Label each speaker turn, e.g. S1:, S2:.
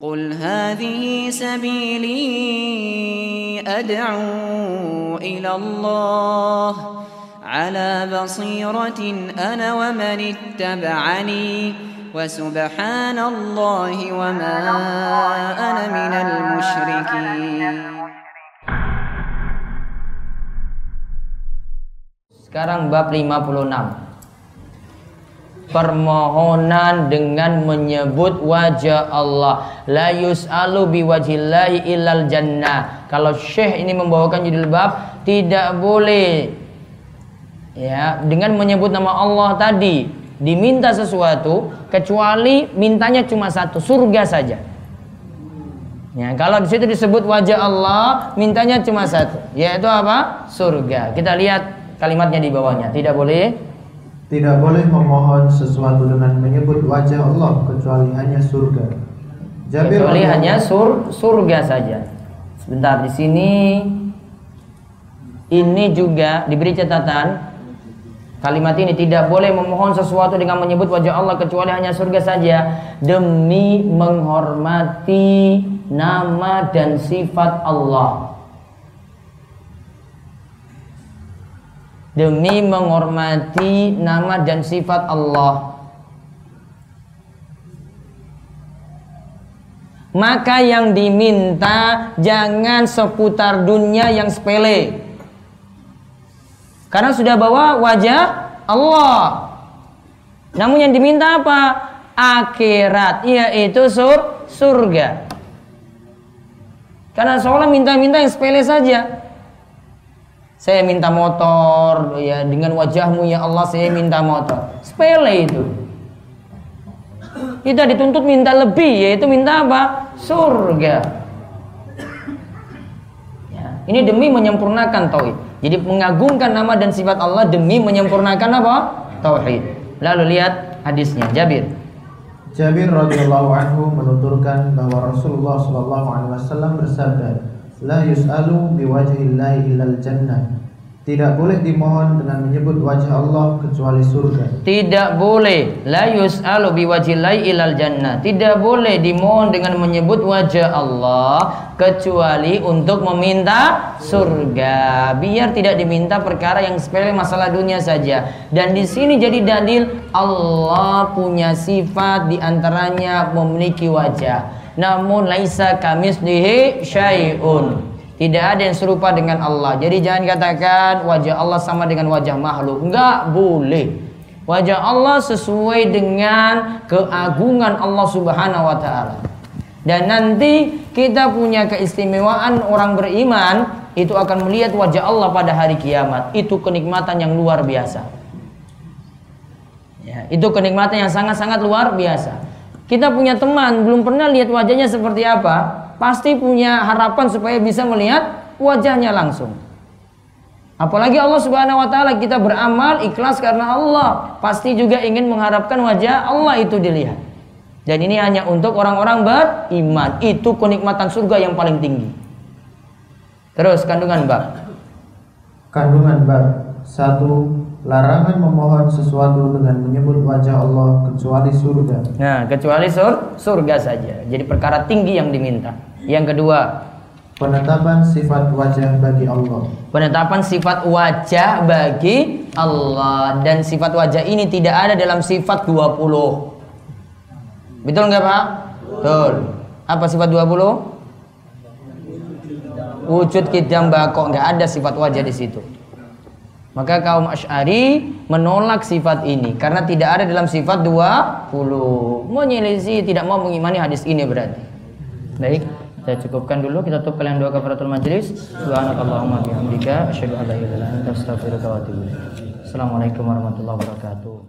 S1: قل هذه سبيلي أدعو إلى الله على بصيرة أنا ومن اتبعني وسبحان الله وما أنا من المشركين.
S2: Sekarang bab 56 permohonan dengan menyebut wajah Allah la yus'alu biwajillahi illal jannah kalau syekh ini membawakan judul bab tidak boleh ya dengan menyebut nama Allah tadi diminta sesuatu kecuali mintanya cuma satu surga saja Ya, kalau di situ disebut wajah Allah, mintanya cuma satu, yaitu apa? Surga. Kita lihat kalimatnya di bawahnya. Tidak boleh
S3: Tidak boleh memohon sesuatu dengan menyebut wajah Allah kecuali hanya surga. Jabir
S2: kecuali
S3: radhiyallahu-
S2: hanya sur, surga saja. Sebentar di sini ini juga diberi catatan kalimat ini tidak boleh memohon sesuatu dengan menyebut wajah Allah kecuali hanya surga saja demi menghormati nama dan sifat Allah. Demi menghormati nama dan sifat Allah. Maka yang diminta jangan seputar dunia yang sepele. Karena sudah bawa wajah Allah. Namun yang diminta apa? Akhirat, yaitu sur surga. Karena seolah minta-minta yang sepele saja. Saya minta motor, ya dengan wajahmu ya Allah saya minta motor. Sepele itu. Kita dituntut minta lebih, yaitu minta apa? Surga. Ya, ini demi menyempurnakan tauhid. Jadi mengagungkan nama dan sifat Allah demi menyempurnakan apa? Tauhid. Lalu lihat hadisnya Jabir.
S3: Jabir radhiyallahu anhu menuturkan bahwa Rasulullah sallallahu alaihi wasallam bersabda, "La yus'alu biwajhillahi illal jannah." Tidak boleh dimohon dengan menyebut wajah Allah kecuali surga.
S2: Tidak boleh la yus'alu biwajillahi ilal jannah. Tidak boleh dimohon dengan menyebut wajah Allah kecuali untuk meminta surga. Biar tidak diminta perkara yang sepele masalah dunia saja. Dan di sini jadi dalil Allah punya sifat di antaranya memiliki wajah. Namun laisa kamislihi syai'un. Tidak ada yang serupa dengan Allah. Jadi jangan katakan wajah Allah sama dengan wajah makhluk. Enggak boleh. Wajah Allah sesuai dengan keagungan Allah Subhanahu wa taala. Dan nanti kita punya keistimewaan orang beriman itu akan melihat wajah Allah pada hari kiamat. Itu kenikmatan yang luar biasa. Ya, itu kenikmatan yang sangat-sangat luar biasa. Kita punya teman belum pernah lihat wajahnya seperti apa, pasti punya harapan supaya bisa melihat wajahnya langsung. Apalagi Allah Subhanahu wa taala kita beramal ikhlas karena Allah, pasti juga ingin mengharapkan wajah Allah itu dilihat. Dan ini hanya untuk orang-orang beriman. Itu kenikmatan surga yang paling tinggi. Terus kandungan bab.
S3: Kandungan bab 1. Larangan memohon sesuatu dengan menyebut wajah Allah kecuali surga.
S2: Nah, kecuali sur surga saja. Jadi perkara tinggi yang diminta. Yang kedua,
S3: Penetapan sifat wajah bagi Allah.
S2: penetapan sifat wajah bagi Allah dan sifat wajah ini tidak ada dalam sifat 20. Betul nggak Pak? Betul. Apa sifat 20? Wujud kidam bakok nggak ada sifat wajah di situ. Maka kaum Asy'ari menolak sifat ini karena tidak ada dalam sifat 20. Menyelisih tidak mau mengimani hadis ini berarti. Baik, saya cukupkan dulu kita tutup kalian doa kafaratul majelis. Subhanakallahumma bihamdika asyhadu an la ilaha illa anta astaghfiruka wa atubu. Assalamualaikum warahmatullahi wabarakatuh.